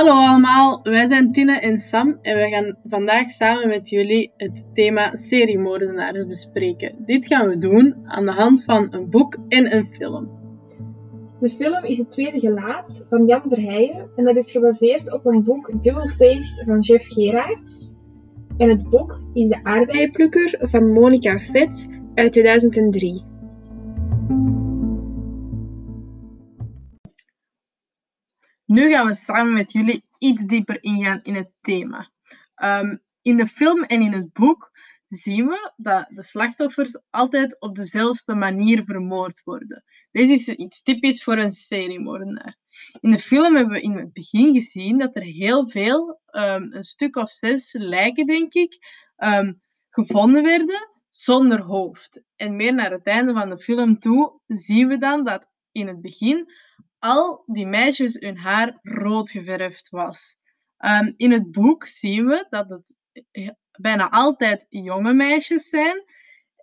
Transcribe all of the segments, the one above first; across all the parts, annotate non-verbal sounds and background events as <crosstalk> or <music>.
Hallo allemaal, wij zijn Tine en Sam en we gaan vandaag samen met jullie het thema seriemoordenaars bespreken. Dit gaan we doen aan de hand van een boek en een film. De film is Het Tweede Gelaat van Jan Verheijen en dat is gebaseerd op een boek Double Face van Jeff Gerards. En het boek is De aardbeienplukker van Monica Vet uit 2003. Nu gaan we samen met jullie iets dieper ingaan in het thema. Ehm, in de film en in het boek zien we dat de slachtoffers altijd op dezelfde manier vermoord worden. Dit is iets typisch voor een seriemoordenaar. In de film hebben we in het begin gezien dat er heel veel, ehm, een stuk of zes lijken denk ik, ehm, gevonden werden zonder hoofd. En meer naar het einde van de film toe zien we dan dat in het begin al die meisjes hun haar rood geverfd was. Um, in het boek zien we dat het bijna altijd jonge meisjes zijn.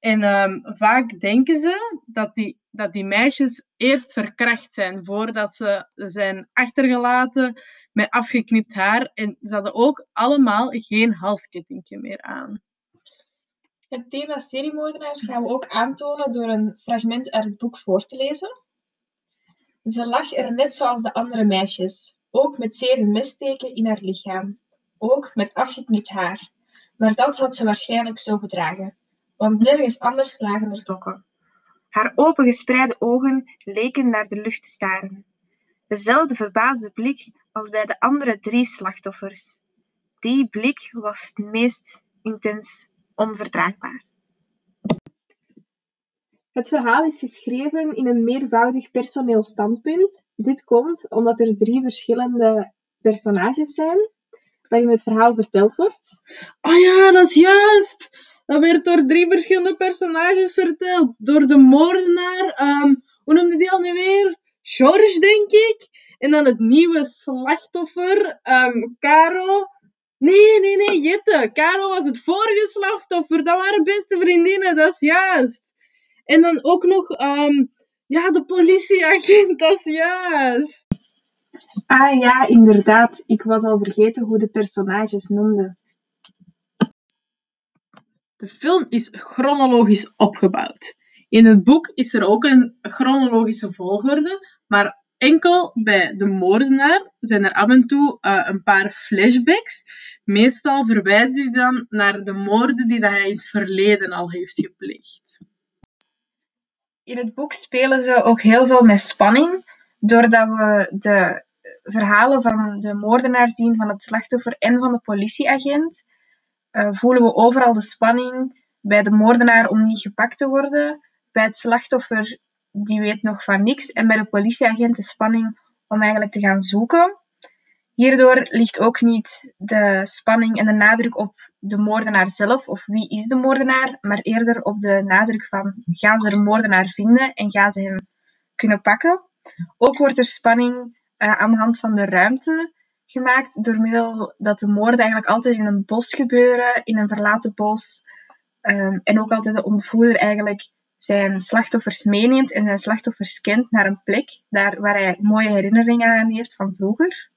En um, vaak denken ze dat die, dat die meisjes eerst verkracht zijn voordat ze zijn achtergelaten met afgeknipt haar. En ze hadden ook allemaal geen halskettingje meer aan. Het thema seriemoordenaars gaan we ook aantonen door een fragment uit het boek voor te lezen. Ze lag er net zoals de andere meisjes, ook met zeven messteken in haar lichaam, ook met afgeknipt haar. Maar dat had ze waarschijnlijk zo gedragen, want nergens anders lagen er dokken. Haar opengespreide ogen leken naar de lucht te staren. Dezelfde verbaasde blik als bij de andere drie slachtoffers. Die blik was het meest intens onverdraagbaar. Het verhaal is geschreven in een meervoudig personeel standpunt. Dit komt omdat er drie verschillende personages zijn waarin het verhaal verteld wordt. Oh ja, dat is juist! Dat werd door drie verschillende personages verteld. Door de moordenaar, um, hoe noemde die al nu weer? George, denk ik. En dan het nieuwe slachtoffer, um, Caro. Nee, nee, nee, Jette. Caro was het vorige slachtoffer. Dat waren beste vriendinnen, dat is juist. En dan ook nog, um, ja, de politieagent, <laughs> dat is juist. Ah ja, inderdaad. Ik was al vergeten hoe de personages noemden. De film is chronologisch opgebouwd. In het boek is er ook een chronologische volgorde, maar enkel bij de moordenaar zijn er af en toe uh, een paar flashbacks. Meestal verwijzen die dan naar de moorden die hij in het verleden al heeft gepleegd. In het boek spelen ze ook heel veel met spanning, doordat we de verhalen van de moordenaar zien, van het slachtoffer en van de politieagent. Uh, voelen we overal de spanning bij de moordenaar om niet gepakt te worden, bij het slachtoffer die weet nog van niks en bij de politieagent de spanning om eigenlijk te gaan zoeken. Hierdoor ligt ook niet de spanning en de nadruk op de moordenaar zelf of wie is de moordenaar, maar eerder op de nadruk van gaan ze de moordenaar vinden en gaan ze hem kunnen pakken. Ook wordt er spanning uh, aan de hand van de ruimte gemaakt door middel dat de moorden eigenlijk altijd in een bos gebeuren, in een verlaten bos. Um, en ook altijd de ontvoerder eigenlijk zijn slachtoffers meeneemt en zijn slachtoffers kent naar een plek daar waar hij mooie herinneringen aan heeft van vroeger.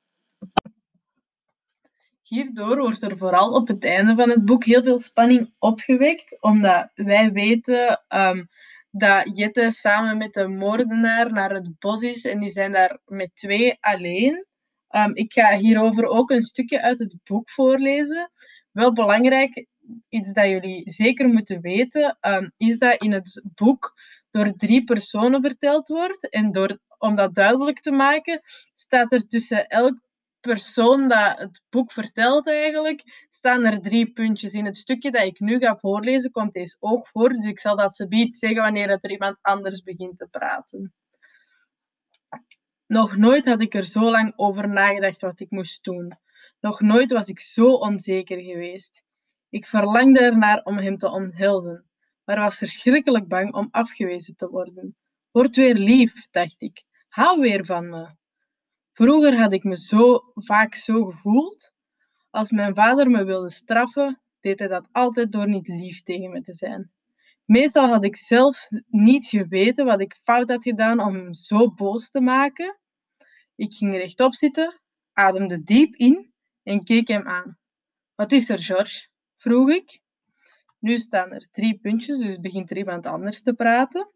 Hierdoor wordt er vooral op het einde van het boek heel veel spanning opgewekt, omdat wij weten um, dat Jette samen met de moordenaar naar het bos is en die zijn daar met twee alleen. Um, ik ga hierover ook een stukje uit het boek voorlezen. Wel belangrijk, iets dat jullie zeker moeten weten, um, is dat in het boek door drie personen verteld wordt. En door, om dat duidelijk te maken, staat er tussen elk persoon dat het boek vertelt eigenlijk, staan er drie puntjes. In het stukje dat ik nu ga voorlezen, komt deze ook voor. Dus ik zal dat ze biedt zeggen wanneer er iemand anders begint te praten. Nog nooit had ik er zo lang over nagedacht wat ik moest doen. Nog nooit was ik zo onzeker geweest. Ik verlangde ernaar om hem te omhelzen, maar was verschrikkelijk bang om afgewezen te worden. Word weer lief, dacht ik. Hou weer van me. Vroeger had ik me zo vaak zo gevoeld. Als mijn vader me wilde straffen, deed hij dat altijd door niet lief tegen me te zijn. Meestal had ik zelfs niet geweten wat ik fout had gedaan om hem zo boos te maken. Ik ging rechtop zitten, ademde diep in en keek hem aan. Wat is er, George? vroeg ik. Nu staan er drie puntjes, dus begint er iemand anders te praten.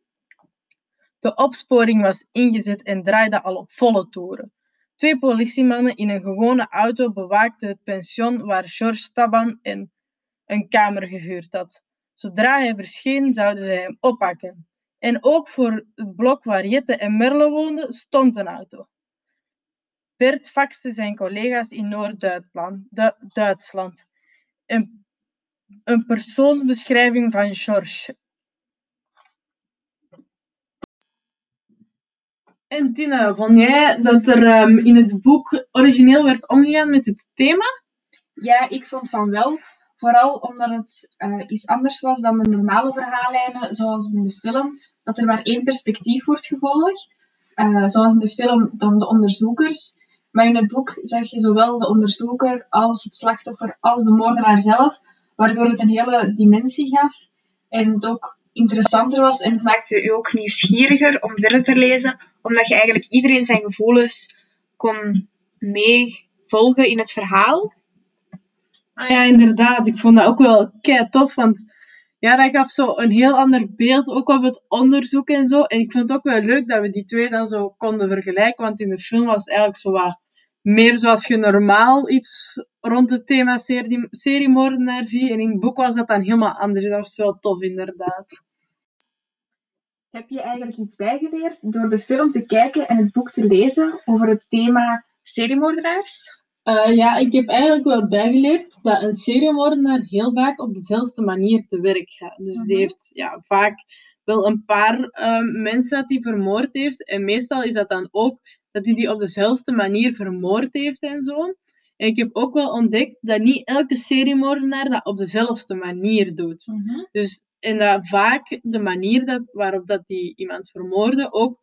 De opsporing was ingezet en draaide al op volle toeren. Twee politiemannen in een gewone auto bewaakten het pension waar George Staban en een kamer gehuurd had. Zodra hij verscheen, zouden ze hem oppakken. En ook voor het blok waar Jette en Merle woonden, stond een auto. Bert faxte zijn collega's in Noord-Duitsland een, een persoonsbeschrijving van George. En Tina, vond jij dat er um, in het boek origineel werd omgegaan met het thema? Ja, ik vond van wel. Vooral omdat het uh, iets anders was dan de normale verhaallijnen, zoals in de film, dat er maar één perspectief wordt gevolgd. Uh, zoals in de film dan de onderzoekers. Maar in het boek zag je zowel de onderzoeker als het slachtoffer als de moordenaar zelf, waardoor het een hele dimensie gaf en ook interessanter was en het maakte je ook nieuwsgieriger om verder te lezen, omdat je eigenlijk iedereen zijn gevoelens kon meevolgen in het verhaal. Ah ja, inderdaad. Ik vond dat ook wel kei tof, want ja, dat gaf zo een heel ander beeld, ook op het onderzoek en zo. En ik vond het ook wel leuk dat we die twee dan zo konden vergelijken, want in de film was het eigenlijk zo wat meer zoals je normaal iets rond het thema serie, seriemoordenaar ziet. En in het boek was dat dan helemaal anders. Dat was wel tof, inderdaad. Heb je eigenlijk iets bijgeleerd door de film te kijken en het boek te lezen over het thema seriemoordenaars? Uh, ja, ik heb eigenlijk wel bijgeleerd dat een seriemoordenaar heel vaak op dezelfde manier te werk gaat. Dus die mhm. heeft ja, vaak wel een paar uh, mensen dat hij vermoord heeft. En meestal is dat dan ook dat hij die op dezelfde manier vermoord heeft en zo. En ik heb ook wel ontdekt dat niet elke seriemoordenaar dat op dezelfde manier doet. Mhm. Dus en dat vaak de manier dat, waarop dat die iemand vermoorde ook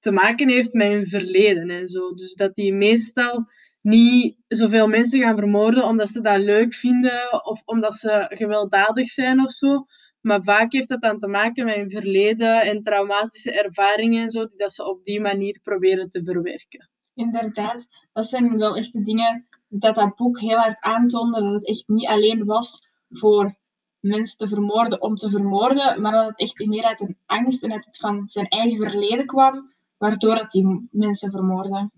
te maken heeft met hun verleden en zo. Dus dat die meestal niet zoveel mensen gaan vermoorden omdat ze dat leuk vinden of omdat ze gewelddadig zijn of zo. Maar vaak heeft dat dan te maken met hun verleden en traumatische ervaringen en zo, die dat ze op die manier proberen te verwerken. Inderdaad, dat zijn wel echt de dingen dat dat boek heel hard aantoonde. Dat het echt niet alleen was voor mensen te vermoorden om te vermoorden, maar dat het echt meer uit een angst en uit het van zijn eigen verleden kwam, waardoor dat die mensen vermoorden.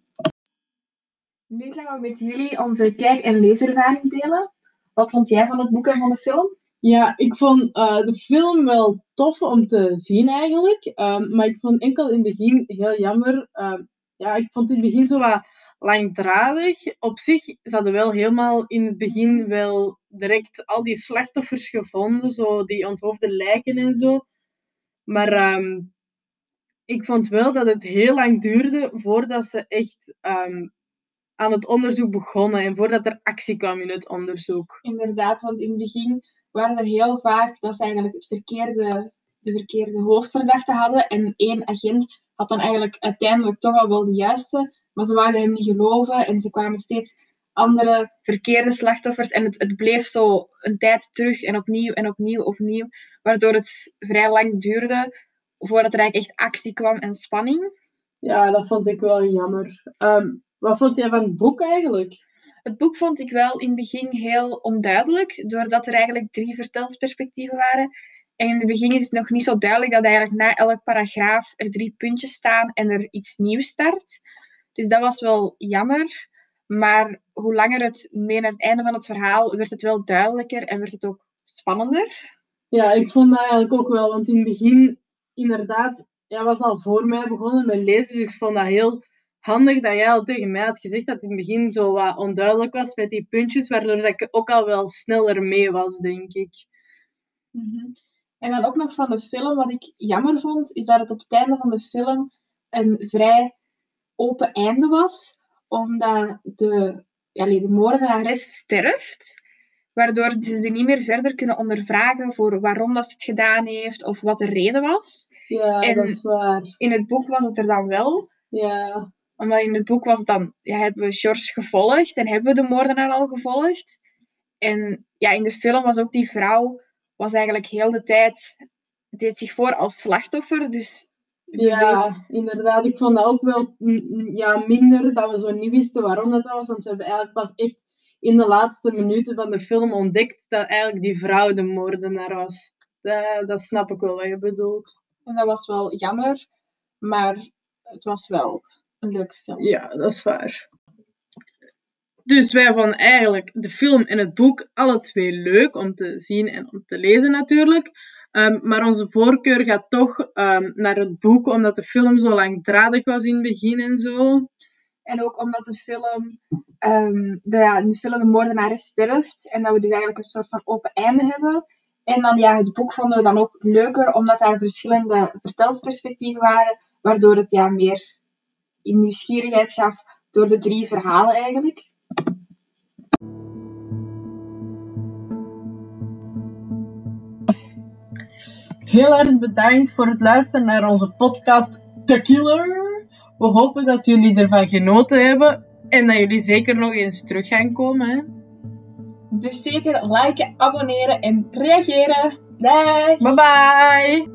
Nu gaan we met jullie onze kijk- en leeservaring delen. Wat vond jij van het boek en van de film? Ja, ik vond uh, de film wel tof om te zien eigenlijk. Um, maar ik vond enkel in het begin heel jammer. Uh, ja, ik vond in het begin zo wat langdradig. Op zich ze wel helemaal in het begin wel direct al die slachtoffers gevonden, zo die onthoofde lijken en zo. Maar um, ik vond wel dat het heel lang duurde voordat ze echt aan het onderzoek begonnen en voordat er actie kwam in het onderzoek. Inderdaad, want in het begin waren er heel vaak dat ze eigenlijk het verkeerde, de verkeerde hoofdverdachte hadden en één agent had dan eigenlijk uiteindelijk toch al wel de juiste, maar ze wilden hem niet geloven en ze kwamen steeds andere verkeerde slachtoffers en het, het bleef zo een tijd terug en opnieuw en opnieuw opnieuw, waardoor het vrij lang duurde voordat er eigenlijk echt actie kwam en spanning. Ja, dat vond ik wel jammer. Ehm, wat vond jij van het boek eigenlijk? Het boek vond ik wel in het begin heel onduidelijk, doordat er eigenlijk drie vertelsperspectieven waren. En in het begin is het nog niet zo duidelijk dat eigenlijk na elk paragraaf er drie puntjes staan en er iets nieuws start. Dus dat was wel jammer. Maar hoe langer het mee naar het einde van het verhaal, werd het wel duidelijker en werd het ook spannender. Ja, ik vond dat eigenlijk ook wel. Want in het begin, inderdaad, ja, was al voor mij begonnen met lezen. Dus ik vond dat heel handig dat jij al tegen mij had gezegd dat het in het begin zo wat onduidelijk was met die puntjes, waardoor ik ook al wel sneller mee was, denk ik. Mhm. En dan ook nog van de film, wat ik jammer vond, is dat het op het einde van de film een vrij open einde was, omdat de, ja, de moordenares sterft, waardoor ze er niet meer verder kunnen ondervragen voor waarom dat ze het gedaan heeft of wat de reden was. Ja, en dat is waar. In het boek was het er dan wel. Ja omdat in het boek was het dan, ja, hebben we George gevolgd en hebben we de moordenaar al gevolgd. En ja, in de film was ook die vrouw, was eigenlijk heel de tijd, deed zich voor als slachtoffer. Dus Ja, inderdaad. Ik vond dat ook wel ja, minder dat we zo niet wisten waarom dat, dat was. Want we hebben eigenlijk pas echt in de laatste minuten van de film ontdekt dat eigenlijk die vrouw de moordenaar was. Dat, dat snap ik wel wat je bedoelt. En dat was wel jammer, maar het was wel een leuke film. Ja, dat is waar. Dus wij vonden eigenlijk de film en het boek alle twee leuk om te zien en om te lezen natuurlijk. Ehm, maar onze voorkeur gaat toch ehm, naar het boek, omdat de film zo langdradig was in het begin en zo. En ook omdat de film, ehm, de, ja, in de film de moordenaar sterft en dat we dus eigenlijk een soort van open einde hebben. En dan ja, het boek vonden we dan ook leuker, omdat daar verschillende vertelsperspectieven waren, waardoor het ja, meer in nieuwsgierigheid gaf door de drie verhalen eigenlijk. Heel erg bedankt voor het luisteren naar onze podcast The Killer. We hopen dat jullie ervan genoten hebben en dat jullie zeker nog eens terug gaan komen. Hè? Dus zeker liken, abonneren en reageren. Dag! Bye bye!